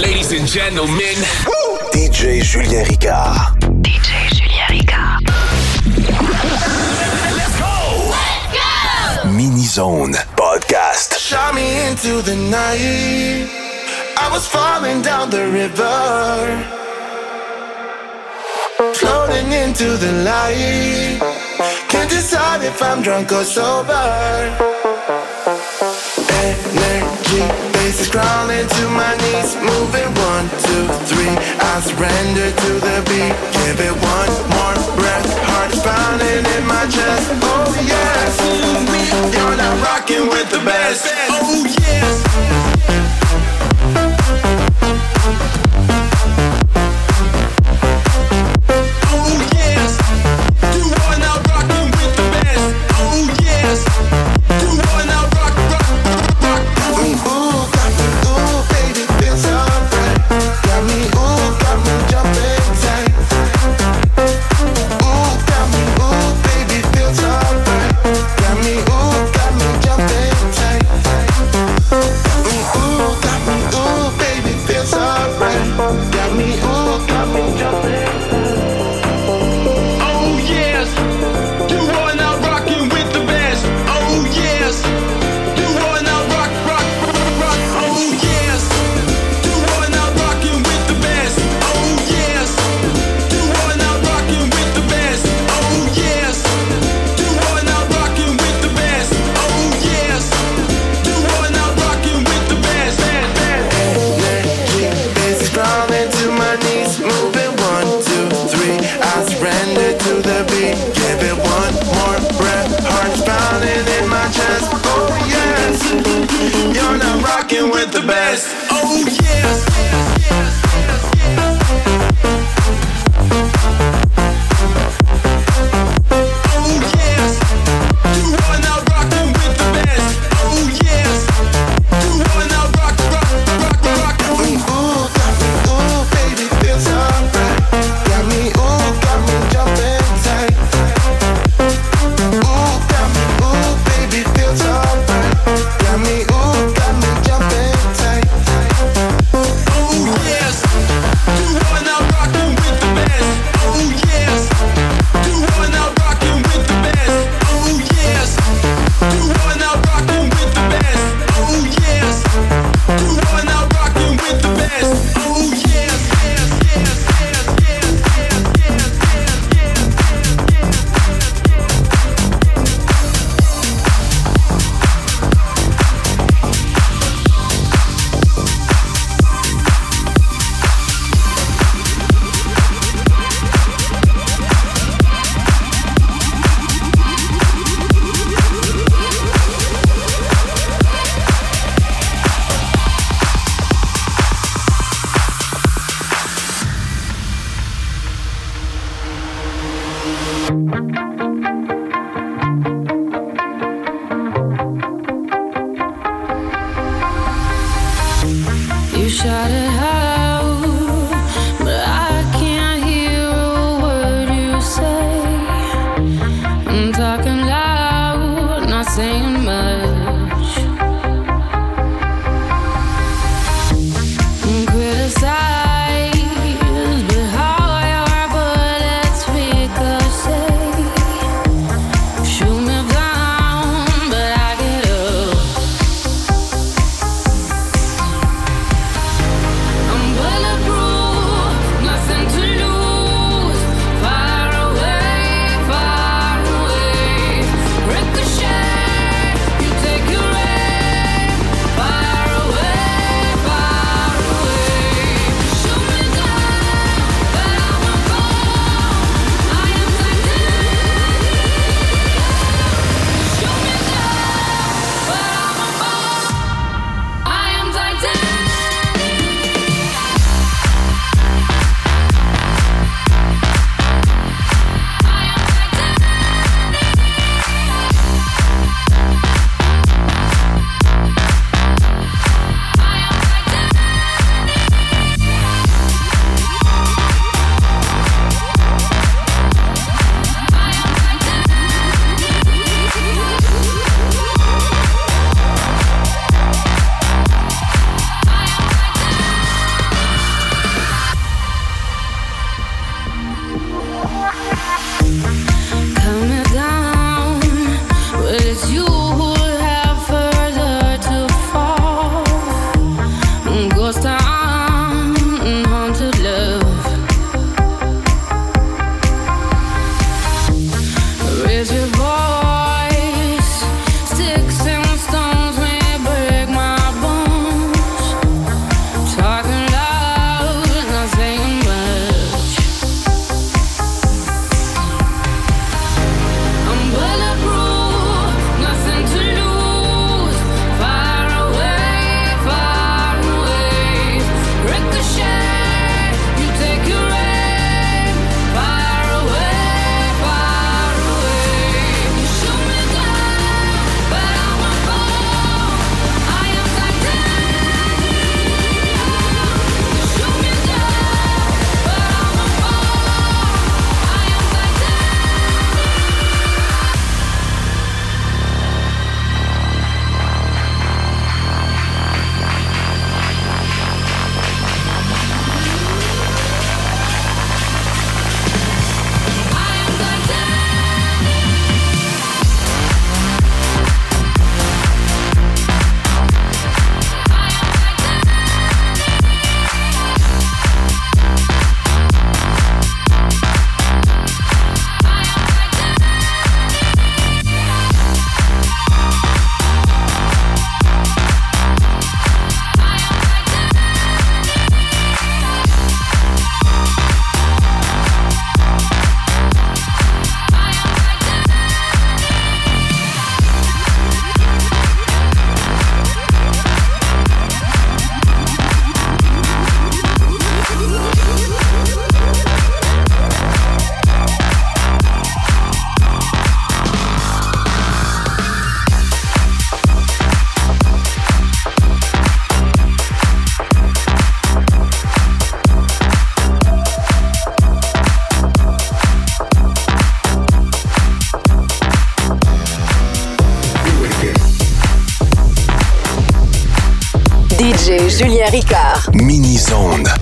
Ladies and gentlemen, DJ Julien Ricard. DJ Julien Ricard. let's go! Mini Zone Podcast. Shot me into the night. I was falling down the river. Floating into the light. Can't decide if I'm drunk or sober. Energy, bases crawling to my knees. Moving one, two, three. I surrender to the beat. Give it one more breath. Heart is pounding in my chest. Oh yes, you're not rocking with the best. Oh yes.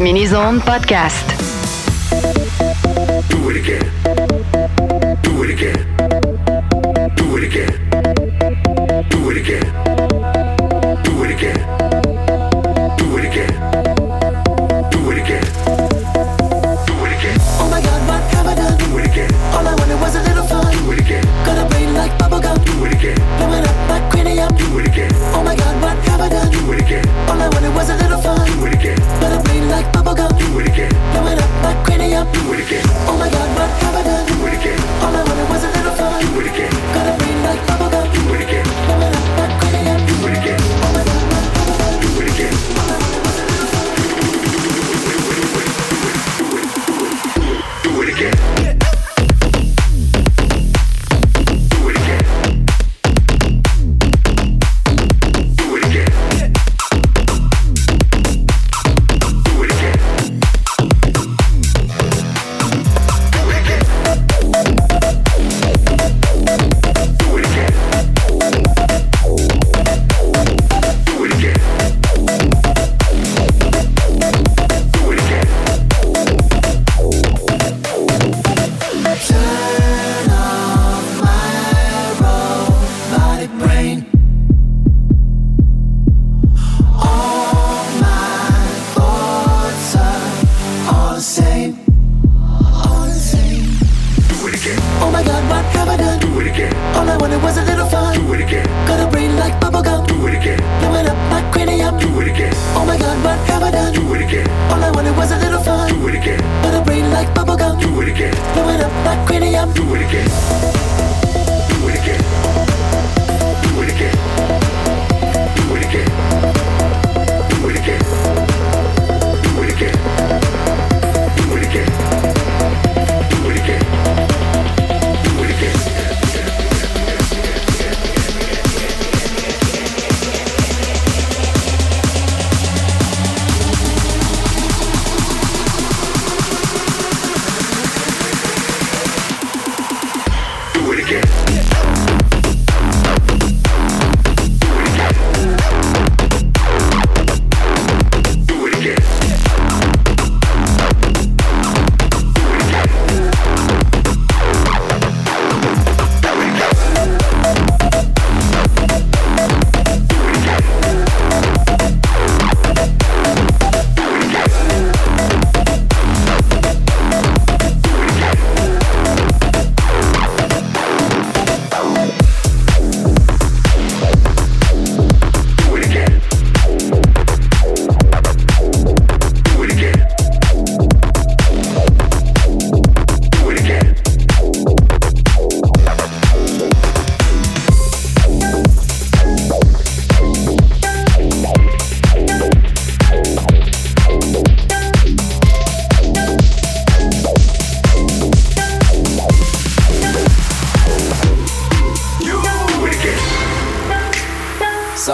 Mini Zone Podcast.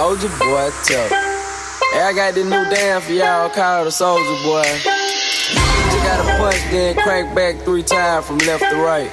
Soulja Boy Tough. Hey, I got this new damn for y'all called the Soulja Boy. You gotta punch, then crank back three times from left to right.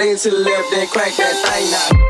Lean to the left and crack that thing out.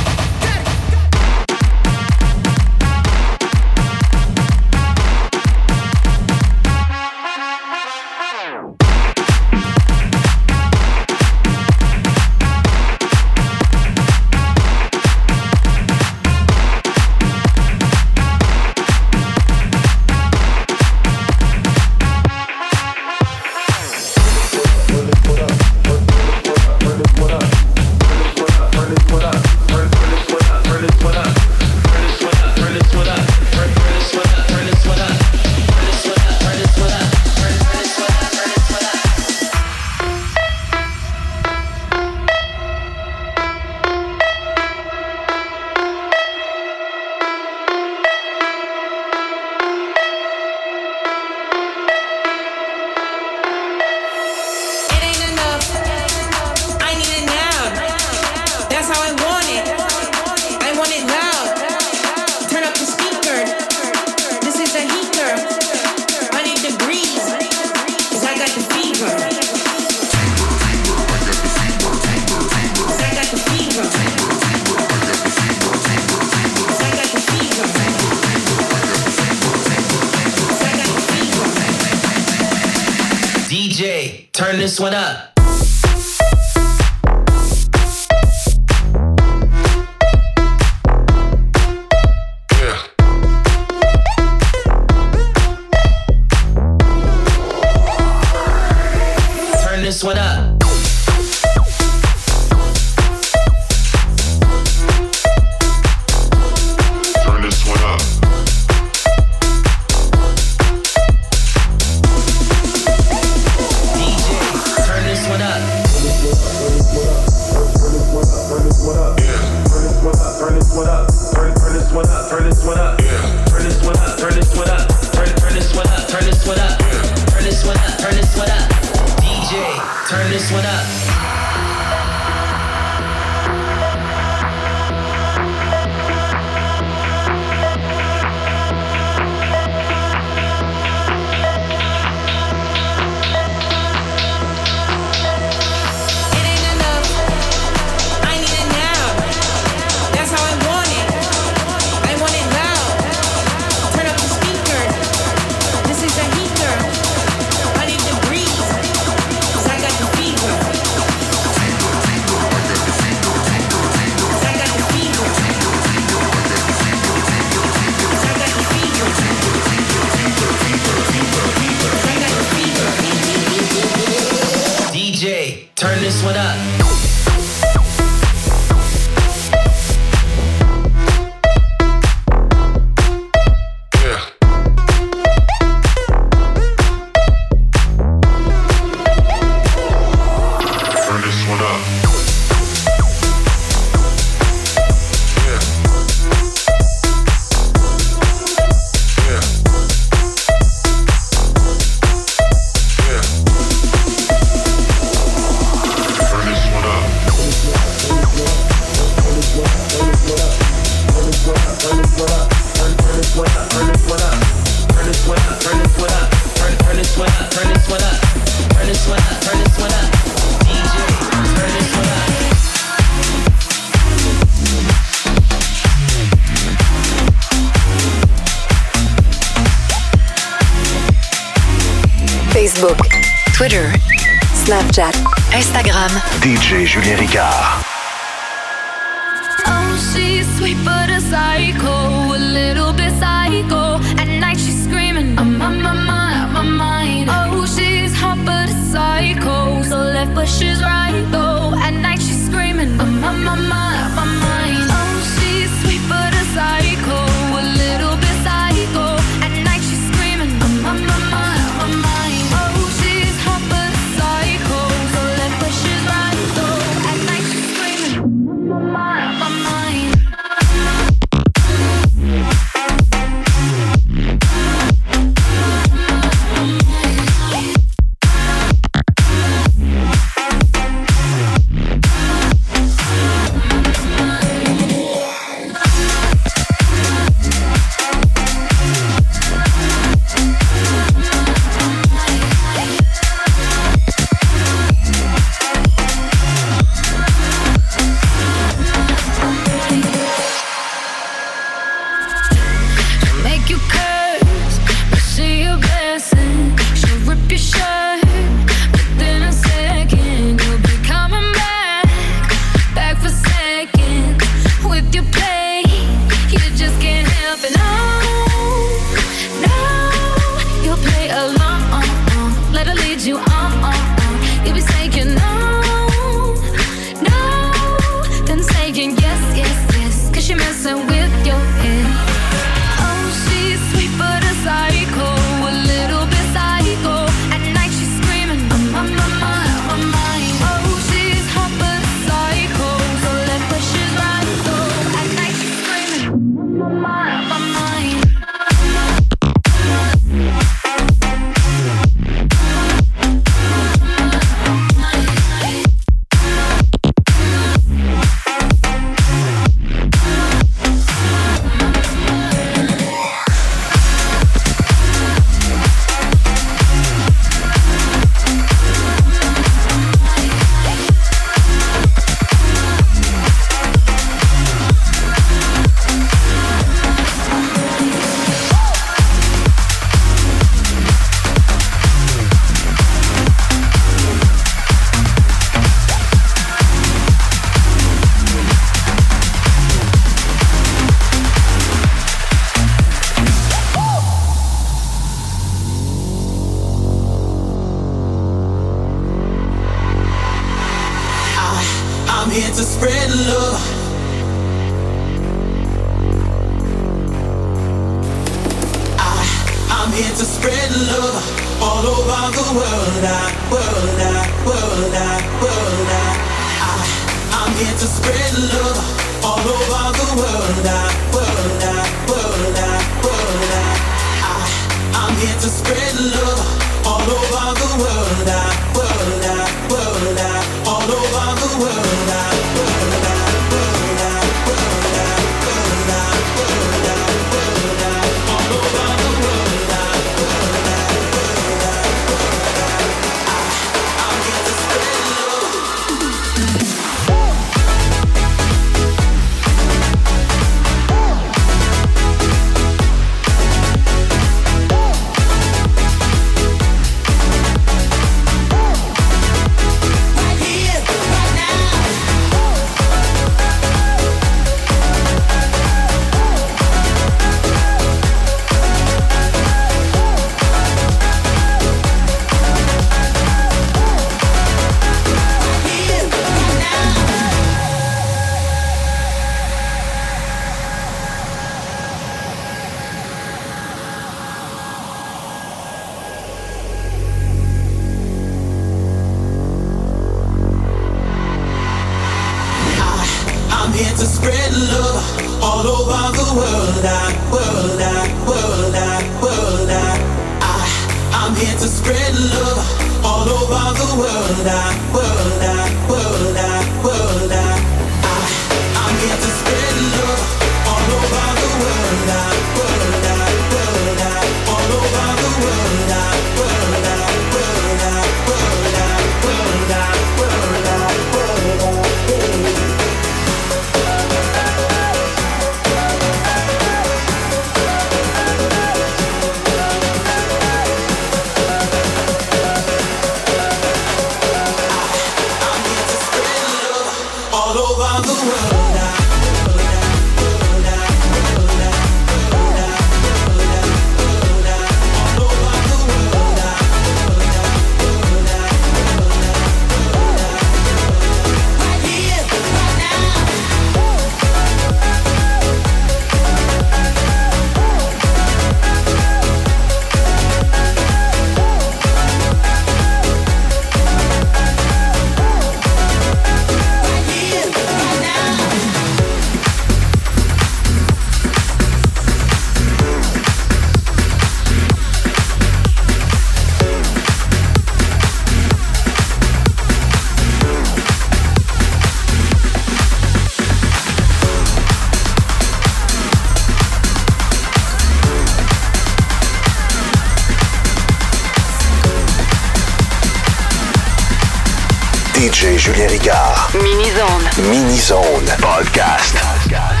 DJ Julien Ricard. Mini-zone. Mini-zone. Podcast. Sunny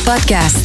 Podcast.